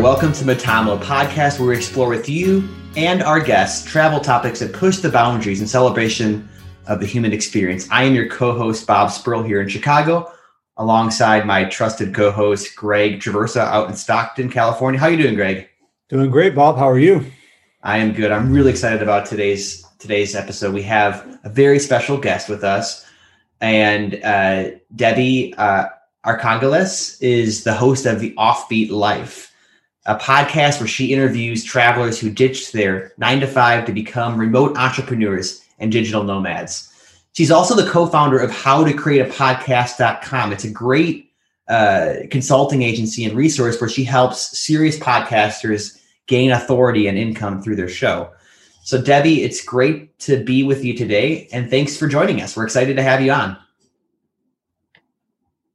Welcome to Metamo podcast, where we explore with you and our guests travel topics that push the boundaries in celebration of the human experience. I am your co-host Bob Spurl here in Chicago, alongside my trusted co-host Greg Traversa out in Stockton, California. How are you doing, Greg? Doing great, Bob. How are you? I am good. I'm really excited about today's today's episode. We have a very special guest with us, and uh, Debbie uh, is the host of the Offbeat Life, a podcast where she interviews travelers who ditched their nine to five to become remote entrepreneurs and digital nomads. She's also the co-founder of How. It's a great uh, consulting agency and resource where she helps serious podcasters gain authority and income through their show. So, Debbie, it's great to be with you today, and thanks for joining us. We're excited to have you on.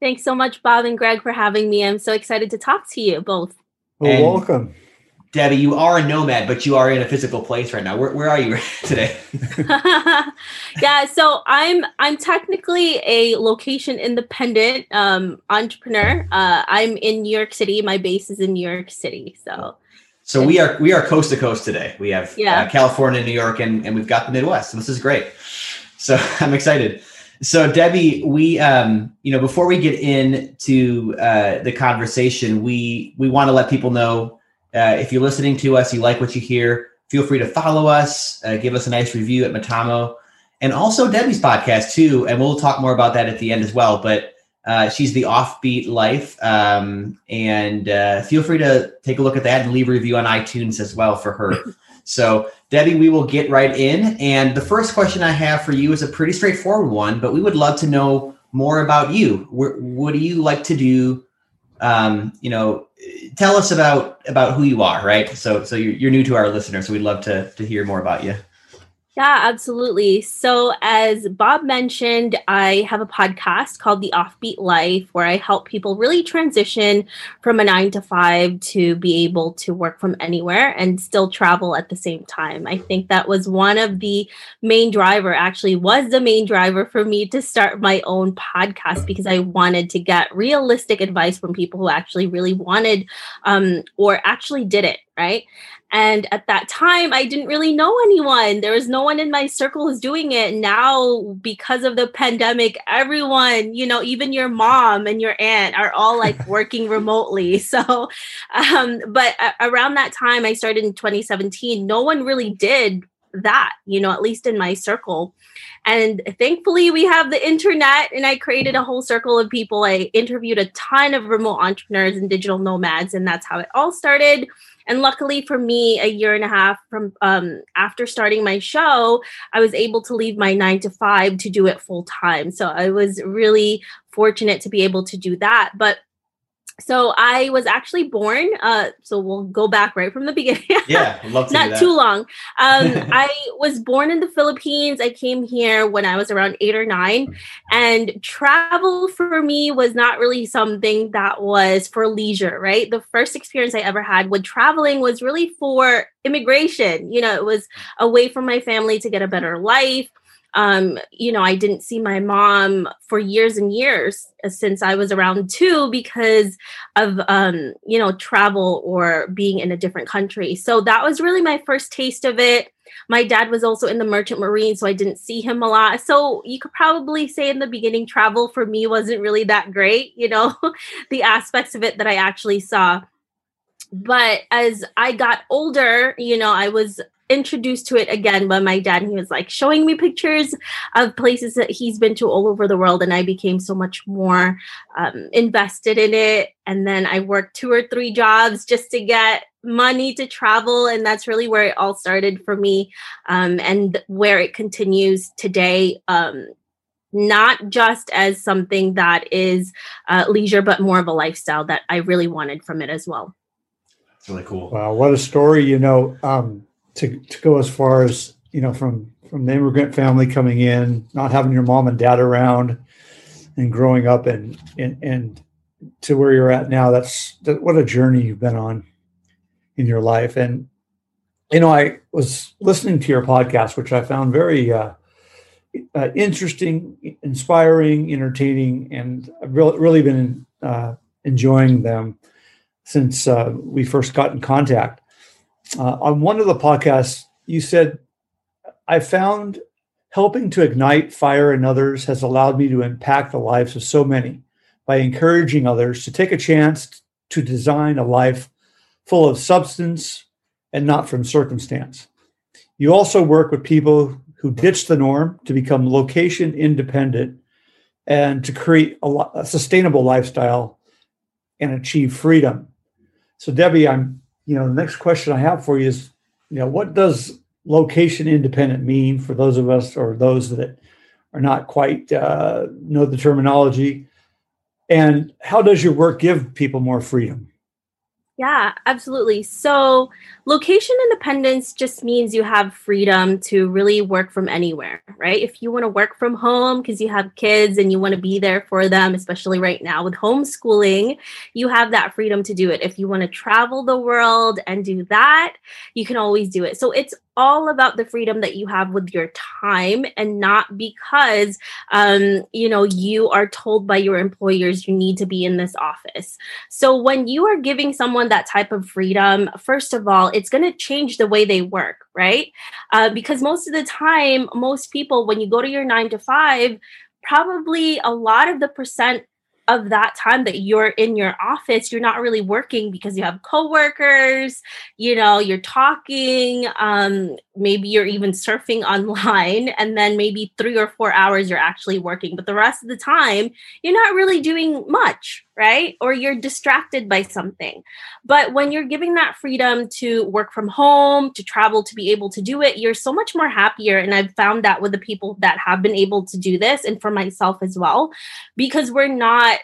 Thanks so much, Bob and Greg, for having me. I'm so excited to talk to you both. Well, and welcome. Debbie, you are a nomad, but you are in a physical place right now. Where, where are you today? yeah, so I'm I'm technically a location independent um, entrepreneur. Uh, I'm in New York City. My base is in New York City. So so we are we are coast to coast today. We have yeah. uh, California, New York, and, and we've got the Midwest. And this is great. So I'm excited. So Debbie, we um, you know before we get into uh, the conversation, we we want to let people know uh, if you're listening to us, you like what you hear, feel free to follow us, uh, give us a nice review at Metamo, and also Debbie's podcast too. And we'll talk more about that at the end as well. But uh, she's the Offbeat Life, um, and uh, feel free to take a look at that and leave a review on iTunes as well for her. so, Debbie, we will get right in. And the first question I have for you is a pretty straightforward one, but we would love to know more about you. What, what do you like to do? Um, you know, tell us about about who you are, right? So, so you're, you're new to our listeners, so we'd love to to hear more about you. Yeah, absolutely. So, as Bob mentioned, I have a podcast called The Offbeat Life where I help people really transition from a nine to five to be able to work from anywhere and still travel at the same time. I think that was one of the main driver, actually, was the main driver for me to start my own podcast because I wanted to get realistic advice from people who actually really wanted um, or actually did it, right? And at that time, I didn't really know anyone. There was no one in my circle who's doing it. Now, because of the pandemic, everyone, you know, even your mom and your aunt are all like working remotely. So, um, but around that time, I started in 2017, no one really did that, you know, at least in my circle. And thankfully, we have the internet, and I created a whole circle of people. I interviewed a ton of remote entrepreneurs and digital nomads, and that's how it all started. And luckily for me, a year and a half from um, after starting my show, I was able to leave my nine to five to do it full time. So I was really fortunate to be able to do that. But so I was actually born. Uh, so we'll go back right from the beginning. yeah, love to not too long. Um, I was born in the Philippines. I came here when I was around eight or nine, and travel for me was not really something that was for leisure. Right, the first experience I ever had with traveling was really for immigration. You know, it was away from my family to get a better life um, you know, I didn't see my mom for years and years uh, since I was around two because of, um, you know, travel or being in a different country. So that was really my first taste of it. My dad was also in the merchant marine, so I didn't see him a lot. So you could probably say in the beginning, travel for me wasn't really that great, you know, the aspects of it that I actually saw but as I got older, you know, I was introduced to it again by my dad. He was like showing me pictures of places that he's been to all over the world, and I became so much more um, invested in it. And then I worked two or three jobs just to get money to travel, and that's really where it all started for me, um, and where it continues today. Um, not just as something that is uh, leisure, but more of a lifestyle that I really wanted from it as well. That's really cool. Wow, what a story! You know, um, to, to go as far as you know from from the immigrant family coming in not having your mom and dad around and growing up and and, and to where you're at now that's that, what a journey you've been on in your life and you know i was listening to your podcast which i found very uh, uh, interesting inspiring entertaining and i've really, really been uh, enjoying them since uh, we first got in contact. Uh, on one of the podcasts, you said, I found helping to ignite fire in others has allowed me to impact the lives of so many by encouraging others to take a chance to design a life full of substance and not from circumstance. You also work with people who ditch the norm to become location independent and to create a, a sustainable lifestyle and achieve freedom. So, Debbie, I'm, you know, the next question I have for you is, you know, what does location independent mean for those of us or those that are not quite uh, know the terminology? And how does your work give people more freedom? Yeah, absolutely. So, location independence just means you have freedom to really work from anywhere, right? If you want to work from home because you have kids and you want to be there for them, especially right now with homeschooling, you have that freedom to do it. If you want to travel the world and do that, you can always do it. So, it's all about the freedom that you have with your time and not because um, you know you are told by your employers you need to be in this office. So when you are giving someone that type of freedom first of all it's going to change the way they work right? Uh, because most of the time most people when you go to your nine to five probably a lot of the percent of that time that you're in your office, you're not really working because you have coworkers, you know, you're talking, um, maybe you're even surfing online, and then maybe three or four hours you're actually working. But the rest of the time, you're not really doing much, right? Or you're distracted by something. But when you're giving that freedom to work from home, to travel, to be able to do it, you're so much more happier. And I've found that with the people that have been able to do this, and for myself as well, because we're not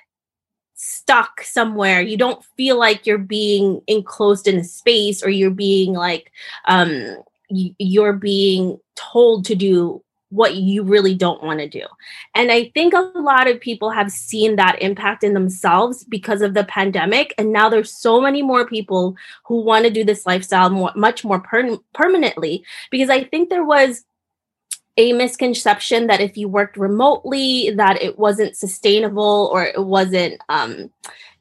stuck somewhere you don't feel like you're being enclosed in a space or you're being like um you're being told to do what you really don't want to do. And I think a lot of people have seen that impact in themselves because of the pandemic. And now there's so many more people who want to do this lifestyle more, much more per- permanently because I think there was a misconception that if you worked remotely that it wasn't sustainable or it wasn't um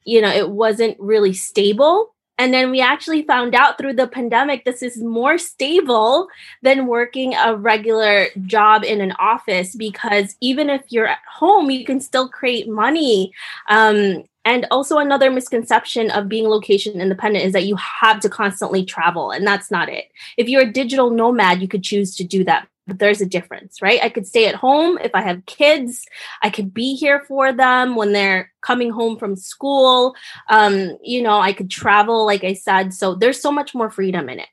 you know it wasn't really stable and then we actually found out through the pandemic this is more stable than working a regular job in an office because even if you're at home, you can still create money. Um, and also, another misconception of being location independent is that you have to constantly travel, and that's not it. If you're a digital nomad, you could choose to do that but there's a difference, right? I could stay at home if I have kids. I could be here for them when they're coming home from school. Um, you know, I could travel, like I said. So there's so much more freedom in it.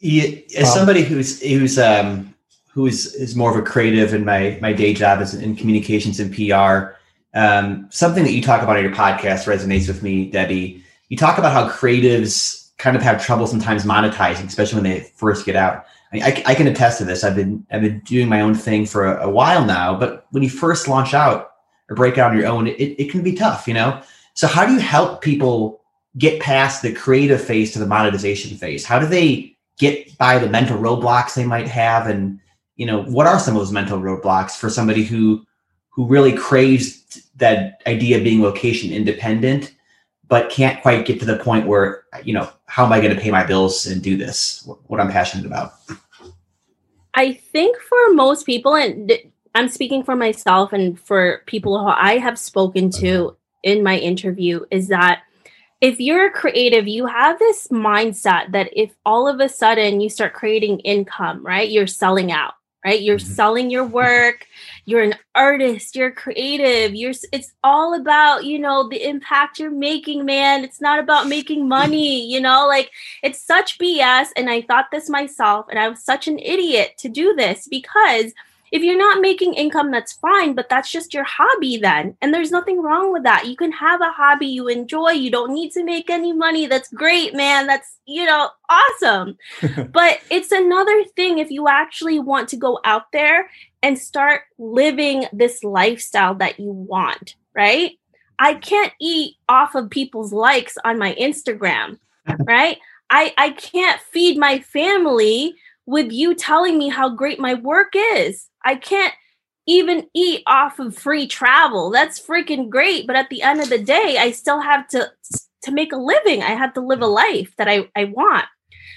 Yeah, as somebody who's who's um who is is more of a creative in my my day job is in communications and PR. Um, something that you talk about in your podcast resonates with me, Debbie. You talk about how creatives kind of have trouble sometimes monetizing, especially when they first get out. I, mean, I, I, can attest to this. I've been I've been doing my own thing for a, a while now, but when you first launch out or break out on your own, it, it can be tough, you know. So how do you help people get past the creative phase to the monetization phase? How do they get by the mental roadblocks they might have, and you know what are some of those mental roadblocks for somebody who who really craves that idea of being location independent but can't quite get to the point where you know how am i going to pay my bills and do this what i'm passionate about i think for most people and i'm speaking for myself and for people who i have spoken to uh-huh. in my interview is that if you're a creative, you have this mindset that if all of a sudden you start creating income, right, you're selling out right? You're mm-hmm. selling your work. You're an artist. You're creative. You're it's all about you know the impact you're making man. It's not about making money you know? Like it's such bs and i thought this myself and i was such an idiot to do this because if you're not making income, that's fine, but that's just your hobby then. And there's nothing wrong with that. You can have a hobby you enjoy. You don't need to make any money. That's great, man. That's, you know, awesome. but it's another thing if you actually want to go out there and start living this lifestyle that you want, right? I can't eat off of people's likes on my Instagram, right? I, I can't feed my family with you telling me how great my work is. I can't even eat off of free travel. That's freaking great. But at the end of the day, I still have to to make a living. I have to live a life that I, I want.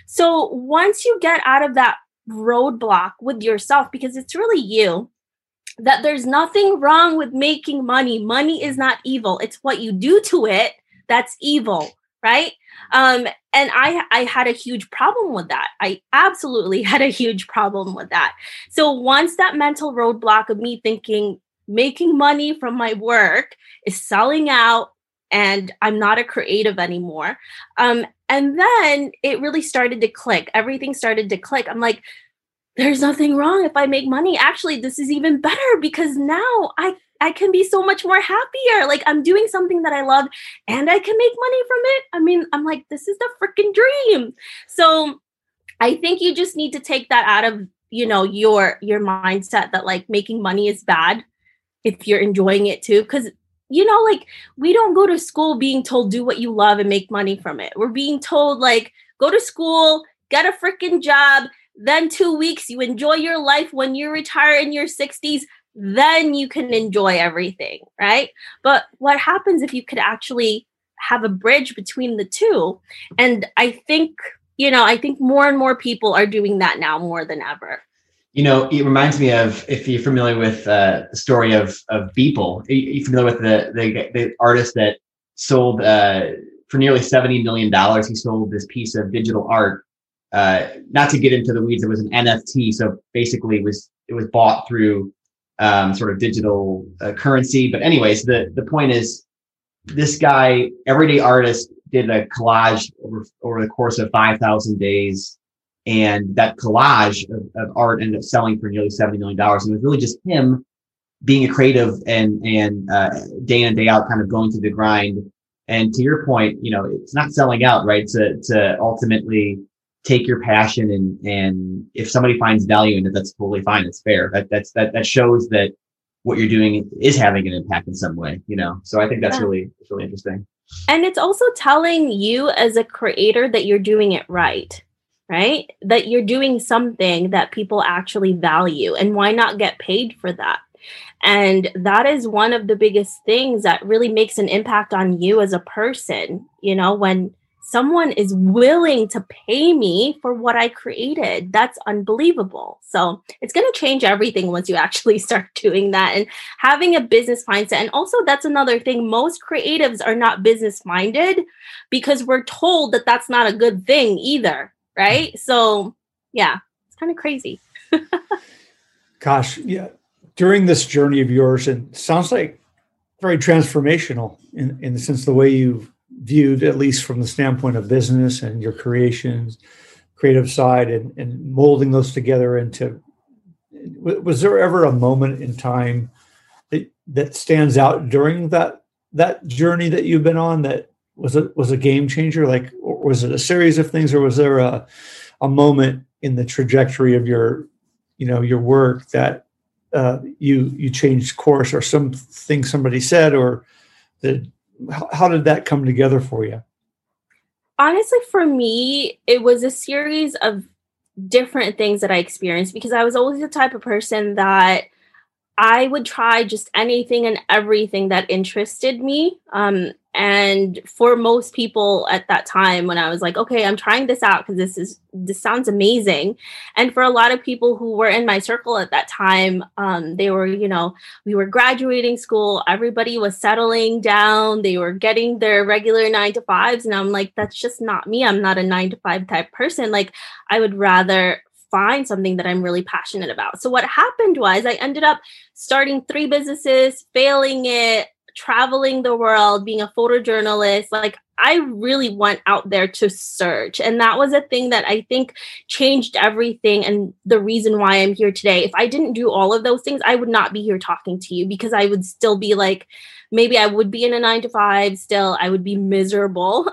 So once you get out of that roadblock with yourself, because it's really you, that there's nothing wrong with making money. Money is not evil. It's what you do to it that's evil, right? Um, and I I had a huge problem with that. I absolutely had a huge problem with that. So once that mental roadblock of me thinking making money from my work is selling out and I'm not a creative anymore. Um, and then it really started to click. Everything started to click. I'm like, there's nothing wrong if I make money. Actually, this is even better because now I I can be so much more happier. Like I'm doing something that I love and I can make money from it. I mean, I'm like this is the freaking dream. So I think you just need to take that out of, you know, your your mindset that like making money is bad if you're enjoying it too cuz you know like we don't go to school being told do what you love and make money from it. We're being told like go to school, get a freaking job, then 2 weeks you enjoy your life when you retire in your 60s then you can enjoy everything, right? But what happens if you could actually have a bridge between the two? And I think, you know, I think more and more people are doing that now more than ever. You know, it reminds me of if you're familiar with uh, the story of of Beeple. Are you familiar with the the, the artist that sold uh, for nearly seventy million dollars? He sold this piece of digital art. Uh, not to get into the weeds, it was an NFT. So basically, it was it was bought through um, sort of digital uh, currency. But anyways, the the point is, this guy, everyday artist, did a collage over over the course of five thousand days, and that collage of, of, art ended up selling for nearly seventy million dollars. And it was really just him being a creative and and uh, day in and day out, kind of going through the grind. And to your point, you know, it's not selling out, right? To to ultimately take your passion and and if somebody finds value in it, that's totally fine. It's fair. That that's that that shows that what you're doing is having an impact in some way, you know. So I think that's yeah. really it's really interesting. And it's also telling you as a creator that you're doing it right, right? That you're doing something that people actually value. And why not get paid for that? And that is one of the biggest things that really makes an impact on you as a person, you know, when someone is willing to pay me for what I created. That's unbelievable. So it's going to change everything once you actually start doing that and having a business mindset. And also, that's another thing. Most creatives are not business minded because we're told that that's not a good thing either. Right. Mm. So, yeah, it's kind of crazy. Gosh, yeah. During this journey of yours, and sounds like very transformational in, in the sense the way you viewed at least from the standpoint of business and your creations creative side and, and molding those together into was there ever a moment in time that, that stands out during that that journey that you've been on that was it was a game changer? Like was it a series of things or was there a, a moment in the trajectory of your you know your work that uh, you you changed course or something somebody said or the how did that come together for you? Honestly, for me, it was a series of different things that I experienced because I was always the type of person that I would try just anything and everything that interested me. Um, and for most people at that time when i was like okay i'm trying this out because this is this sounds amazing. And for a lot of people who were in my circle at that time um, they were you know we were graduating school everybody was settling down they were getting their regular nine to fives and i'm like that's just not me. I'm not a nine to five type person. Like i would rather find something that I'm really passionate about. So what happened was I ended up starting three businesses, failing it, traveling the world, being a photojournalist, like I really went out there to search. And that was a thing that I think changed everything and the reason why I'm here today. If I didn't do all of those things, I would not be here talking to you because I would still be like, maybe I would be in a nine to five still, I would be miserable.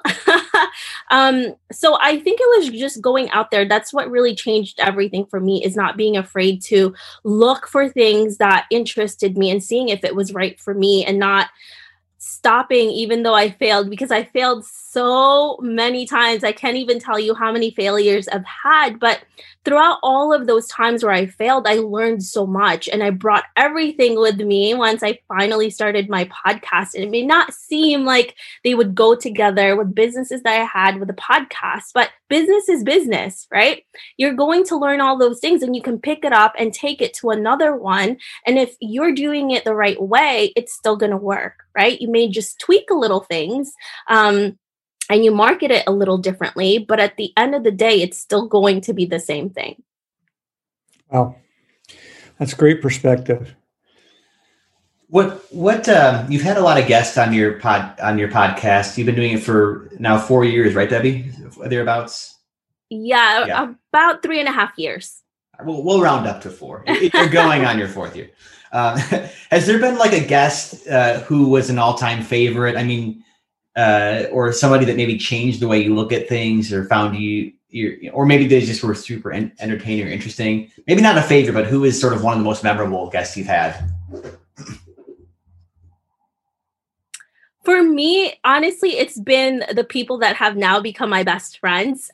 um, so I think it was just going out there. That's what really changed everything for me is not being afraid to look for things that interested me and seeing if it was right for me and not stopping even though I failed because I failed so many times. I can't even tell you how many failures I've had, but throughout all of those times where I failed, I learned so much and I brought everything with me once I finally started my podcast. And it may not seem like they would go together with businesses that I had with a podcast, but business is business, right? You're going to learn all those things and you can pick it up and take it to another one. And if you're doing it the right way, it's still going to work, right? You may just tweak a little things. Um, and you market it a little differently, but at the end of the day, it's still going to be the same thing. Wow, that's great perspective. What what um, you've had a lot of guests on your pod on your podcast. You've been doing it for now four years, right, Debbie? Thereabouts. Yeah, yeah. about three and a half years. We'll, we'll round up to four. You're going on your fourth year. Uh, has there been like a guest uh, who was an all-time favorite? I mean, uh, or somebody that maybe changed the way you look at things or found you or maybe they just were super en- entertaining or interesting maybe not a favorite but who is sort of one of the most memorable guests you've had for me honestly it's been the people that have now become my best friends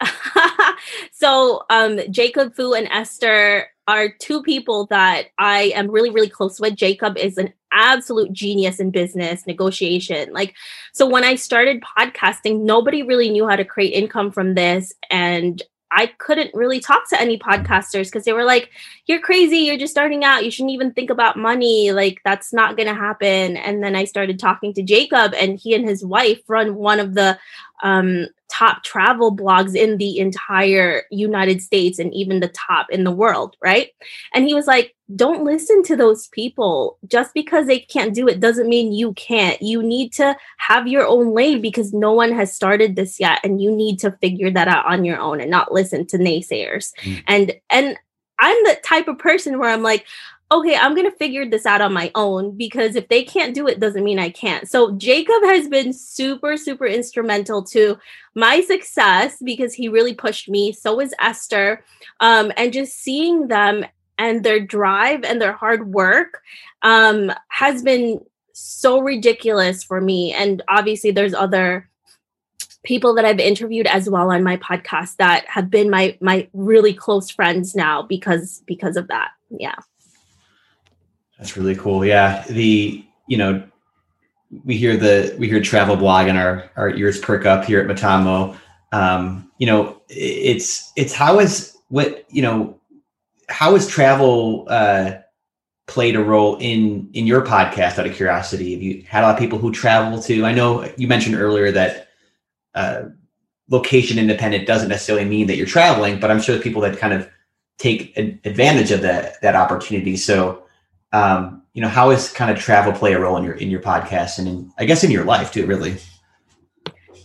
so um jacob fu and esther are two people that i am really really close with jacob is an absolute genius in business negotiation. Like, so when I started podcasting, nobody really knew how to create income from this. And I couldn't really talk to any podcasters because they were like, You're crazy. You're just starting out. You shouldn't even think about money. Like, that's not going to happen. And then I started talking to Jacob, and he and his wife run one of the um, top travel blogs in the entire United States and even the top in the world, right? And he was like, don't listen to those people. Just because they can't do it doesn't mean you can't. You need to have your own lane because no one has started this yet and you need to figure that out on your own and not listen to naysayers. Mm. And and I'm the type of person where I'm like, okay, I'm going to figure this out on my own because if they can't do it, doesn't mean I can't. So Jacob has been super, super instrumental to my success because he really pushed me. So is Esther. Um, and just seeing them and their drive and their hard work um, has been so ridiculous for me. And obviously, there's other people that I've interviewed as well on my podcast that have been my my really close friends now because because of that. Yeah. That's really cool. Yeah. The, you know, we hear the, we hear travel blog and our, our ears perk up here at Metamo. Um, you know, it's, it's how is what, you know, how has travel, uh, played a role in, in your podcast out of curiosity? Have you had a lot of people who travel to, I know you mentioned earlier that, uh, location independent doesn't necessarily mean that you're traveling, but I'm sure people that kind of take advantage of that, that opportunity. So, um, you know, how is kind of travel play a role in your in your podcast and in, I guess in your life too, really?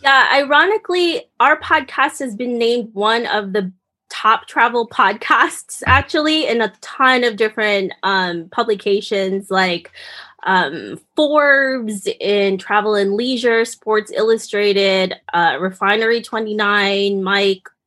Yeah, ironically, our podcast has been named one of the top travel podcasts actually in a ton of different um, publications like um, Forbes, in Travel and Leisure, Sports Illustrated, uh, Refinery 29,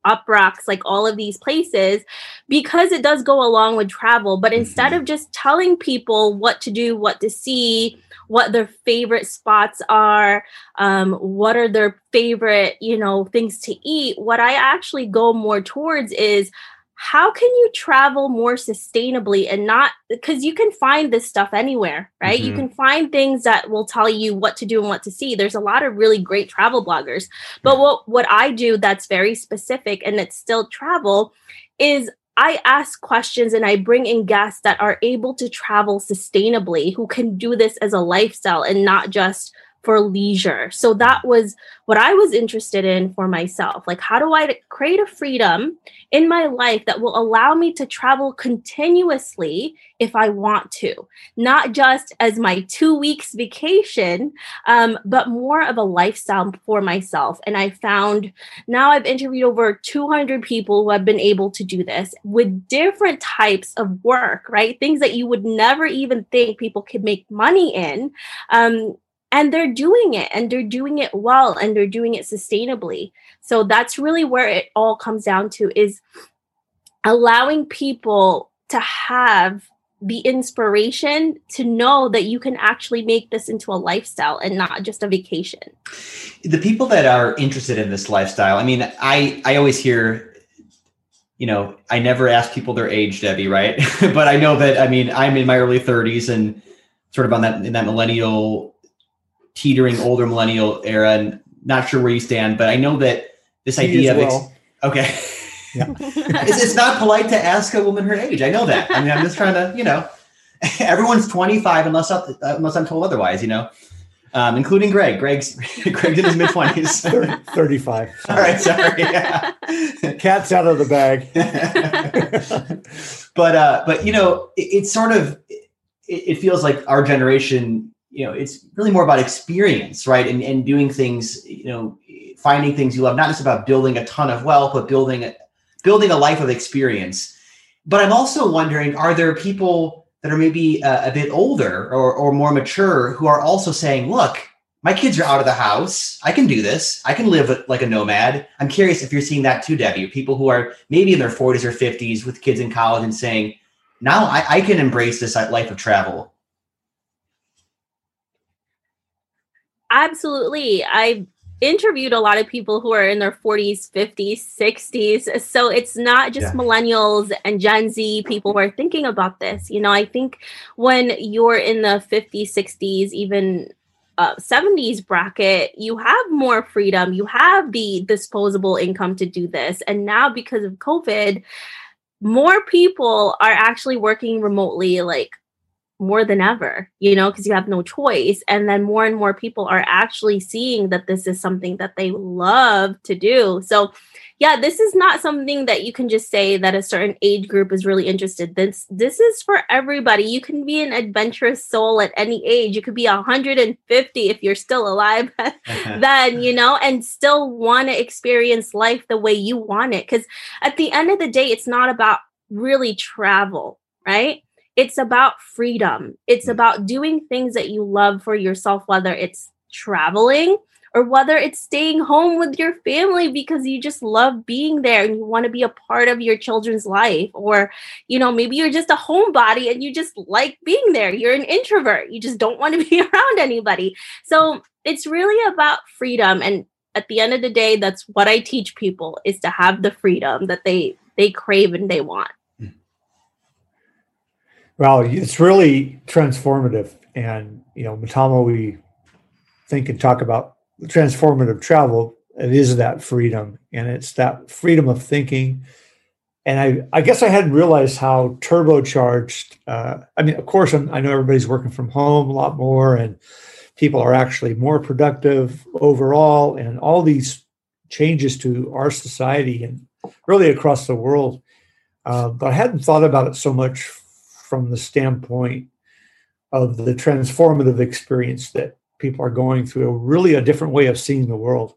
Mic, Rocks, like all of these places, because it does go along with travel. But instead mm-hmm. of just telling people what to do, what to see, what their favorite spots are, um, what are their favorite, you know, things to eat, what I actually go more towards is how can you travel more sustainably and not because you can find this stuff anywhere right? Mm-hmm. you can find things that will tell you what to do and what to see. There's a lot of really great travel bloggers. But what what i do that's very specific and it's still travel is I ask questions and I bring in guests that are able to travel sustainably, who can do this as a lifestyle and not just for leisure. So that was what I was interested in for myself. Like, how do I create a freedom in my life that will allow me to travel continuously if I want to, not just as my two weeks vacation, um, but more of a lifestyle for myself. And I found now I've interviewed over 200 people who have been able to do this with different types of work, right? Things that you would never even think people could make money in. Um, and they're doing it and they're doing it well and they're doing it sustainably so that's really where it all comes down to is allowing people to have the inspiration to know that you can actually make this into a lifestyle and not just a vacation. The people that are interested in this lifestyle, I mean, I I always hear you know, I never ask people their age, Debbie, right? but I know that I mean, I'm in my early 30s and sort of on that in that millennial teetering older millennial era and not sure where you stand, but I know that this idea of well. okay. Yeah. it's, it's not polite to ask a woman her age. I know that. I mean, I'm just trying to, you know, everyone's 25 unless unless I'm told otherwise, you know. Um, including Greg. Greg's Greg's in his mid 20s. 35. All right, sorry. Yeah. Cat's out of the bag. but uh, but you know, it, it's sort of it, it feels like our generation you know it's really more about experience right? And, and doing things you know finding things you love not just about building a ton of wealth but building a, building a life of experience. But i'm also wondering are there people that are maybe uh, a bit older or, or more mature who are also saying look my kids are out of the house. I can do this. I can live like a nomad. I'm curious if you're seeing that too debbie people who are maybe in their 40s or 50s with kids in college and saying now I, I can embrace this life of travel Absolutely. I've interviewed a lot of people who are in their 40s, 50s, 60s. So it's not just yeah. millennials and Gen Z people who are thinking about this. You know, I think when you're in the 50s, 60s, even uh, 70s bracket, you have more freedom. You have the disposable income to do this. And now, because of COVID, more people are actually working remotely, like more than ever, you know, because you have no choice. And then more and more people are actually seeing that this is something that they love to do. So, yeah, this is not something that you can just say that a certain age group is really interested. This this is for everybody. You can be an adventurous soul at any age. You could be 150 if you're still alive then, you know, and still want to experience life the way you want it. Because at the end of the day, it's not about really travel, right? It's about freedom. It's mm. about doing things that you love for yourself, whether it's traveling or whether it's staying home with your family because you just love being there and you want to be a part of your children's life. Or you know maybe you're just a homebody and you just like being there. You're an introvert. You just don't want to be around anybody. So it's really about freedom. And at the end of the day that's what i teach people is to have the freedom that they they crave and they want well, it's really transformative. And, you know, Metamo, we think and talk about transformative travel. It is that freedom and it's that freedom of thinking. And I, I guess I hadn't realized how turbocharged. Uh, I mean, of course, I'm, i know everybody's working from home a lot more, and people are actually more productive overall. And all these changes to our society and really across the world. Uh, but I hadn't thought about it so much from the standpoint of the transformative experience that people are going through, really a different way of seeing the world,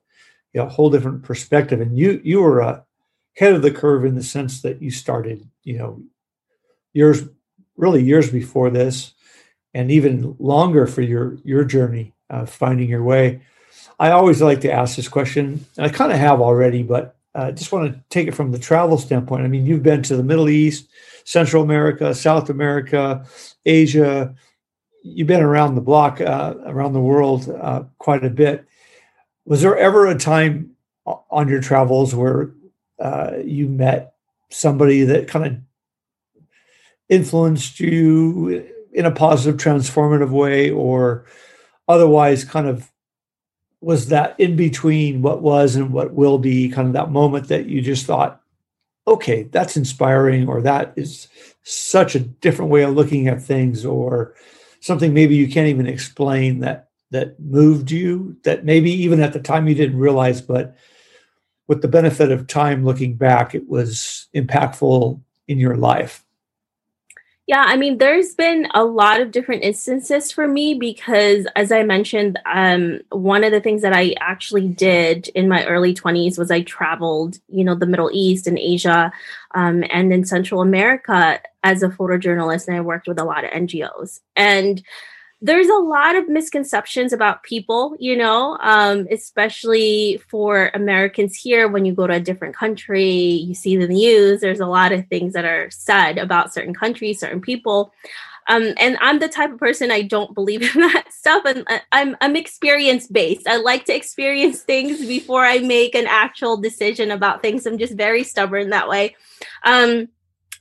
you know, a whole different perspective. And you you were ahead of the curve in the sense that you started, you know, years really years before this, and even longer for your your journey of finding your way. I always like to ask this question, and I kind of have already, but I uh, just want to take it from the travel standpoint. I mean, you've been to the Middle East, Central America, South America, Asia. You've been around the block, uh, around the world uh, quite a bit. Was there ever a time on your travels where uh, you met somebody that kind of influenced you in a positive, transformative way, or otherwise kind of was that in between what was and what will be kind of that moment that you just thought okay, that's inspiring, or that is such a different way of looking at things, or something maybe you can't even explain that that moved you, that maybe even at the time you didn't realize, but with the benefit of time looking back, it was impactful in your life. Yeah, I mean, there's been a lot of different instances for me because, as I mentioned, um, one of the things that I actually did in my early 20s was I traveled, you know, the Middle East and Asia um, and in Central America as a photojournalist, and I worked with a lot of NGOs. And there's a lot of misconceptions about people, you know, um, especially for Americans here. When you go to a different country, you see the news, there's a lot of things that are said about certain countries, certain people. Um, and I'm the type of person I don't believe in that stuff, and uh, I'm I'm experience based. I like to experience things before I make an actual decision about things. I'm just very stubborn that way. Um,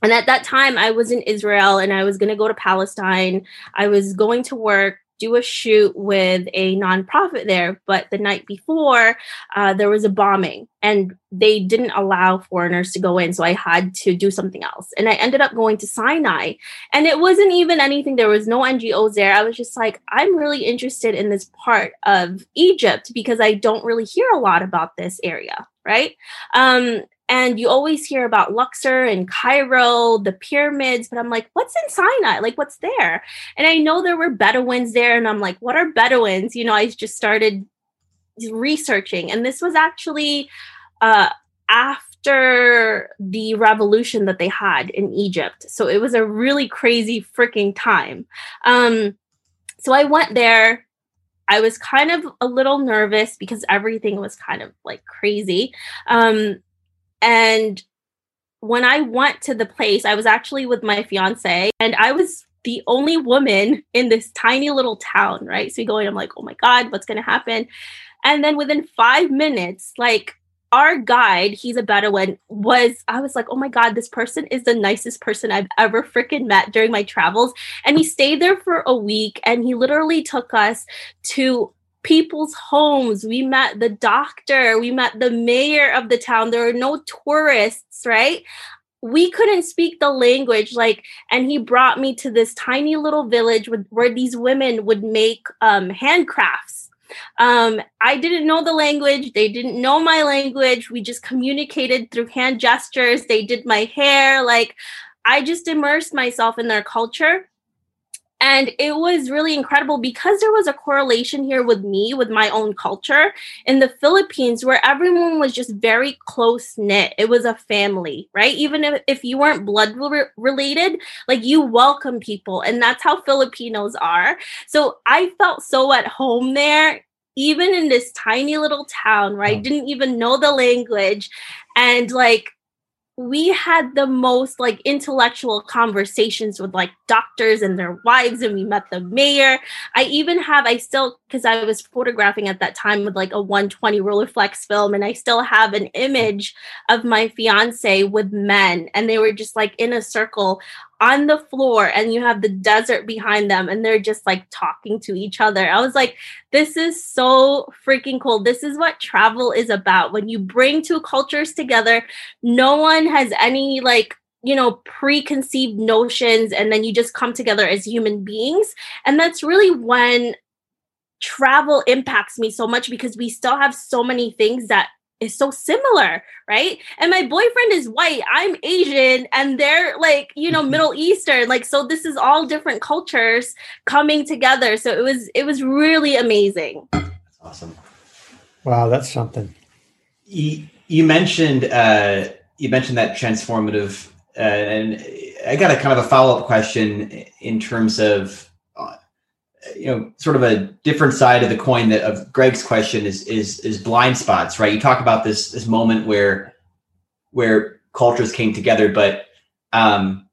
and at that time, I was in Israel and I was going to go to Palestine. I was going to work, do a shoot with a nonprofit there. But the night before, uh, there was a bombing and they didn't allow foreigners to go in. So I had to do something else. And I ended up going to Sinai. And it wasn't even anything, there was no NGOs there. I was just like, I'm really interested in this part of Egypt because I don't really hear a lot about this area. Right. Um, and you always hear about Luxor and Cairo, the pyramids, but I'm like, what's in Sinai? Like, what's there? And I know there were Bedouins there, and I'm like, what are Bedouins? You know, I just started researching, and this was actually uh, after the revolution that they had in Egypt. So it was a really crazy freaking time. Um, so I went there. I was kind of a little nervous because everything was kind of like crazy. Um, and when I went to the place, I was actually with my fiance and I was the only woman in this tiny little town, right? So you go in, I'm like, oh my God, what's going to happen? And then within five minutes, like our guide, he's a Bedouin, was, I was like, oh my God, this person is the nicest person I've ever freaking met during my travels. And he stayed there for a week and he literally took us to people's homes. We met the doctor, we met the mayor of the town. There are no tourists, right? We couldn't speak the language, like, and he brought me to this tiny little village with, where these women would make um, handcrafts. Um, I didn't know the language. They didn't know my language. We just communicated through hand gestures. They did my hair. Like, I just immersed myself in their culture and it was really incredible because there was a correlation here with me, with my own culture in the Philippines, where everyone was just very close knit. It was a family, right? Even if, if you weren't blood re- related, like you welcome people. And that's how Filipinos are. So I felt so at home there even in this tiny little town where I didn't even know the language. And like we had the most like intellectual conversations with like doctors and their wives and we met the mayor. I even have i still because i was photographing at that time with like a 120 rolleiflex film and i still have an image of my fiance with men and they were just like in a circle on the floor and you have the desert behind them and they're just like talking to each other. I was like, this is so freaking cool. This is what travel is about. When you bring two cultures together, no one has any like you know preconceived notions and then you just come together as human beings and that's really when travel impacts me so much because we still have so many things that is so similar, right? And my boyfriend is white, I'm Asian, and they're like, you know, mm-hmm. Middle Eastern. Like, so this is all different cultures coming together. So it was it was really amazing. That's awesome. Wow, that's something. You, you mentioned uh you mentioned that transformative uh, and I got a kind of a follow-up question in terms of you know sort of a different side of the coin that of Greg's question is is is blind spots, right? You talk about this this moment where where cultures came together, but um,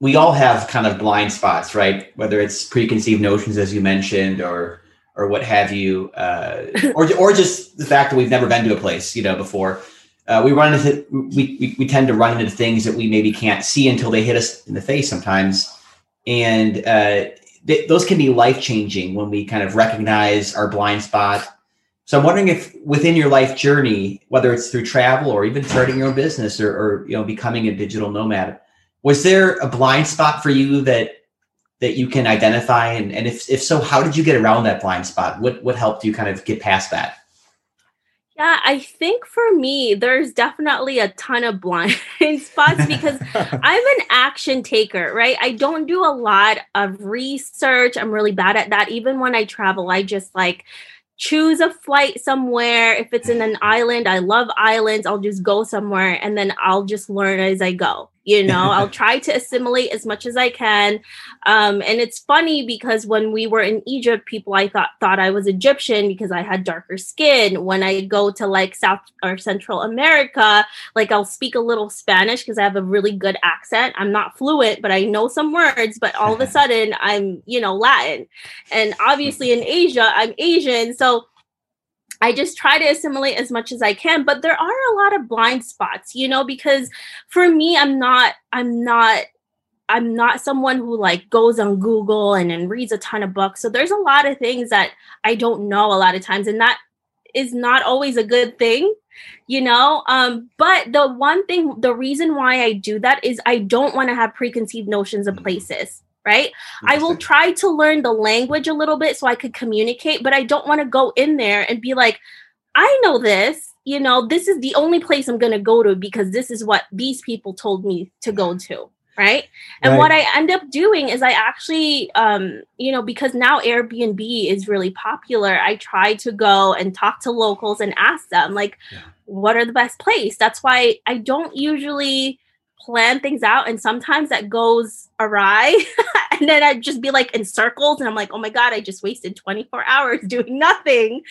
we all have kind of blind spots, right? Whether it's preconceived notions, as you mentioned, or or what have you, uh, or or just the fact that we've never been to a place, you know, before. Uh, we run into we, we we tend to run into things that we maybe can't see until they hit us in the face sometimes, and uh, th- those can be life changing when we kind of recognize our blind spot. So I'm wondering if within your life journey, whether it's through travel or even starting your own business or, or you know becoming a digital nomad, was there a blind spot for you that that you can identify? And, and if if so, how did you get around that blind spot? What what helped you kind of get past that? Yeah, I think for me, there's definitely a ton of blind spots because I'm an action taker, right? I don't do a lot of research. I'm really bad at that. Even when I travel, I just like choose a flight somewhere. If it's in an island, I love islands. I'll just go somewhere and then I'll just learn as I go. You know i'll try to assimilate as much as i can. Um, and it's funny because when we were in egypt people i thought thought i was egyptian because i had darker skin. When i go to like south or central america like i'll speak a little spanish because i have a really good accent. I'm not fluent but i know some words but all of a sudden i'm you know latin. And obviously in asia i'm asian. So I just try to assimilate as much as I can, but there are a lot of blind spots, you know, because for me, I'm not, I'm not, I'm not someone who like goes on Google and, and reads a ton of books. So there's a lot of things that I don't know a lot of times, and that is not always a good thing, you know. Um, but the one thing, the reason why I do that is I don't want to have preconceived notions of mm. places right? I will try to learn the language a little bit so I could communicate, but I don't want to go in there and be like, I know this, you know, this is the only place I'm going to go to because this is what these people told me to go to. Right. And right. what I end up doing is I actually, um, you know, because now Airbnb is really popular, I try to go and talk to locals and ask them, like, yeah. what are the best place? That's why I don't usually plan things out and sometimes that goes awry and then i'd just be like in circles and i'm like oh my god i just wasted 24 hours doing nothing.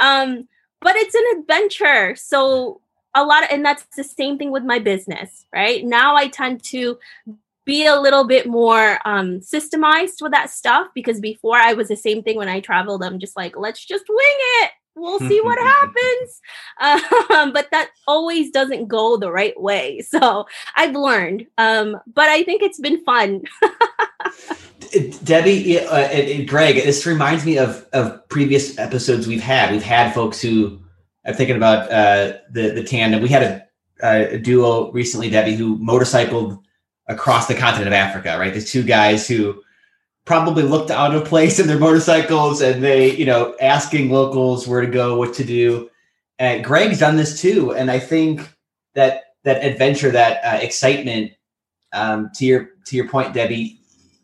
Um but it's an adventure. So a lot of, and that's the same thing with my business right? Now i tend to be a little bit more um, systemized with that stuff because before I was the same thing when I traveled. I'm just like, let's just wing it we'll see what happens. Um, but that always doesn't go the right way. So I've learned, um, but I think it's been fun. Debbie uh, and, and, Greg, this reminds me of of previous episodes we've had. We've had folks who I'm thinking about uh, the the tandem. We had a, a duo recently, Debbie, who motorcycled across the continent of Africa. Right, there's two guys who probably looked out of place in their motorcycles and they, you know, asking locals where to go, what to do. And Greg's done this too. And I think that that adventure, that uh, excitement, um, to your to your point, Debbie,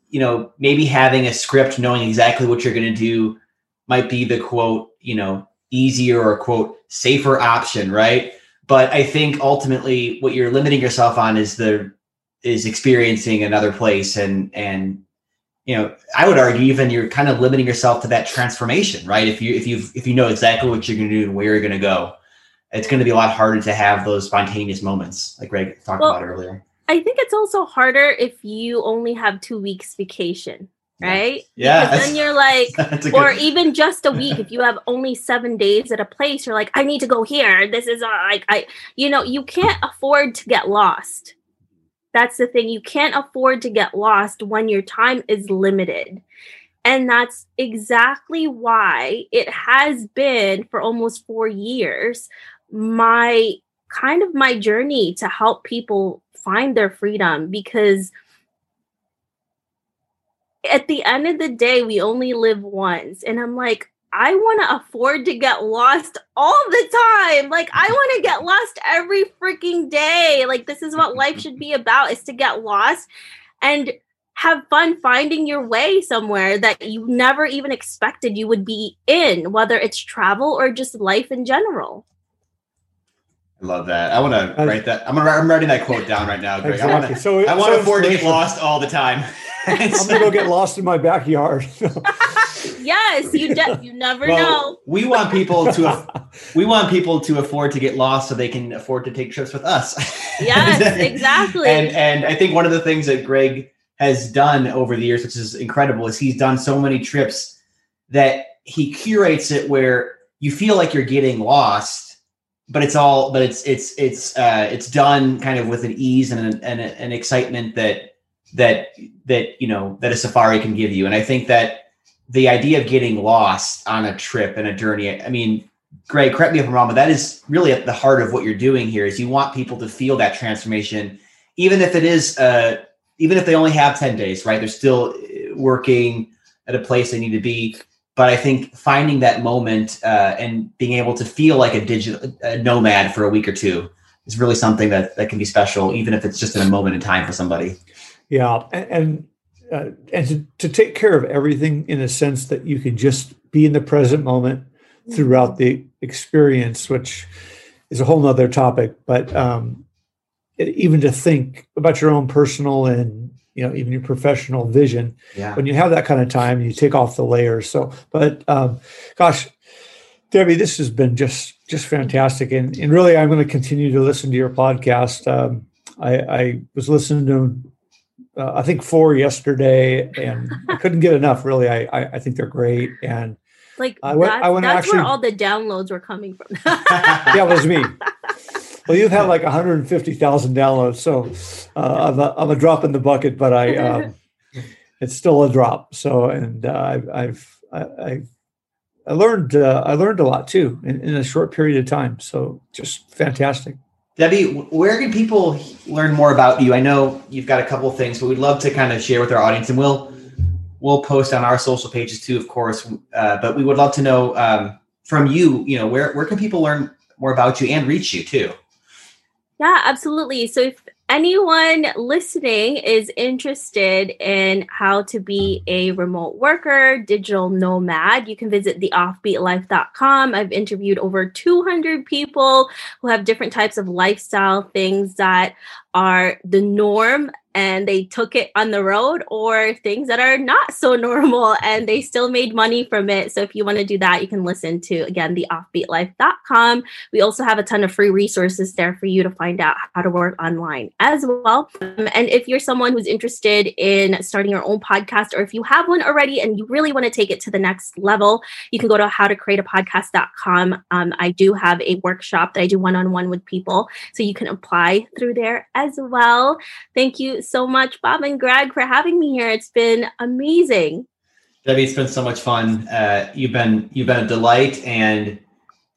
you know, maybe having a script, knowing exactly what you're going to do, might be the quote, you know, easier or quote safer option, right? But I think ultimately, what you're limiting yourself on is the is experiencing another place and and you know, I would argue even you're kind of limiting yourself to that transformation, right? If you if you if you know exactly what you're going to do and where you're going to go, it's going to be a lot harder to have those spontaneous moments, like Greg talked well, about earlier. I think it's also harder if you only have two weeks vacation, right? Yeah. Because then you're like, or even just a week. if you have only seven days at a place, you're like, I need to go here. This is uh, like I, you know, you can't afford to get lost that's the thing. You can't afford to get lost when your time is limited. And that's exactly why it has been for almost four years my kind of my journey to help people find their freedom because at the end of the day, we only live once. And I'm like, I want to afford to get lost all the time. Like I want to get lost every freaking day. Like this is what life should be about is to get lost and have fun finding your way somewhere that you never even expected you would be in, whether it's travel or just life in general. I love that. I want to write that. I'm gonna. I'm writing that quote down right now, Greg. Exactly. I want to. So, I want to afford to get lost all the time. I'm gonna go get lost in my backyard. yes, you de- you never well, know. we want people to we want people to afford to get lost so they can afford to take trips with us. Yes, exactly. and and I think one of the things that Greg has done over the years, which is incredible, is he's done so many trips that he curates it where you feel like you're getting lost, but it's all but it's it's it's uh, it's done kind of with an ease and an, and an excitement that that that you know that a safari can give you. And I think that the idea of getting lost on a trip and a journey, I mean, Greg, correct me if I'm wrong, but that is really at the heart of what you're doing here is you want people to feel that transformation, even if it is, uh, even if they only have 10 days, right? They're still uh, working at a place they need to be. But I think finding that moment uh, and being able to feel like a digital a nomad for a week or two is really something that, that can be special, even if it's just in a moment in time for somebody. Yeah. And, and uh, and to, to take care of everything in a sense that you can just be in the present moment throughout the experience, which is a whole nother topic. But um, even to think about your own personal and you know even your professional vision yeah. when you have that kind of time you take off the layers so but um, gosh debbie this has been just just fantastic and, and really i'm going to continue to listen to your podcast um, I, I, was listening to uh, i think four yesterday and i couldn't get enough really I, I, I think they're great and like I went, that's, I went that's actually, where all the downloads were coming from yeah it was me well, you've had like 150,000 downloads, so uh, I'm, a, I'm a drop in the bucket, but I um, it's still a drop. So, and uh, I've I've I learned uh, I learned a lot too in, in, a short period of time. So, just fantastic. Debbie, where can people learn more about you? I know you've got a couple things, but we'd love to kind of share with our audience, and we'll we'll post on our social pages too, of course. Uh, but we would love to know um, from you. You know, where where can people learn more about you and reach you too? Yeah, absolutely. So if anyone listening is interested in how to be a remote worker, digital nomad, you can visit theoffbeatlife.com. I've interviewed over 200 people who have different types of lifestyle things that are the norm and they took it on the road or things that are not so normal and they still made money from it. So if you want to do that, you can listen to again the offbeatlife.com. We also have a ton of free resources there for you to find out how to work online as well. Um, and if you're someone who's interested in starting your own podcast or if you have one already and you really want to take it to the next level, you can go to howtocreateapodcast.com. Um, I do have a workshop that I do one-on-one with people so you can apply through there as well. Thank you so much, Bob and Greg, for having me here. It's been amazing. Debbie, it's been so much fun. Uh, you've been you've been a delight, and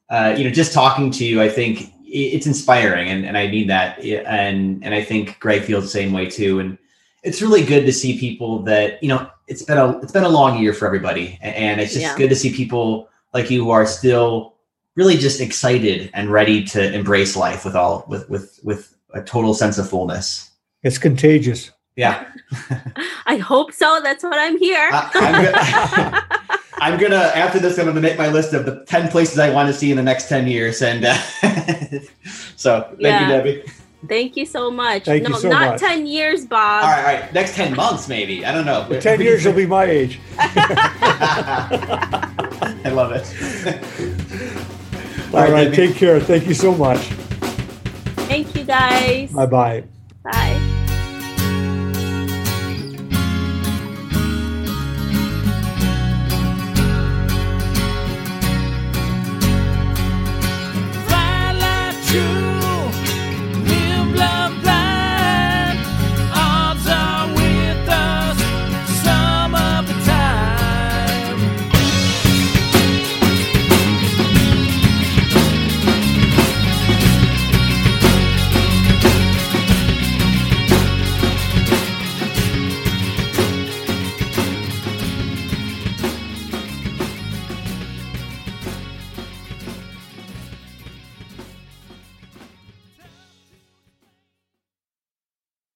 uh, you know, just talking to you, I think it's inspiring, and, and I need that, and and I think Greg feels the same way too. And it's really good to see people that you know. It's been a it's been a long year for everybody, and it's just yeah. good to see people like you who are still really just excited and ready to embrace life with all with with with a total sense of fullness. It's contagious. Yeah. I hope so. That's what I'm here. I, I'm, gonna, I'm, gonna, after this, I'm gonna make my list of the 10 places I want to see in the next 10 years. And uh, so thank yeah. you, Debbie. Thank you so much. Thank no, you so not much. 10 years, Bob. All right, all right. Next 10 months, maybe. I don't know. In 10 years, you'll be my age. I love it. all, all right, right take care. Thank you so much. Thank you, guys. Bye bye bye.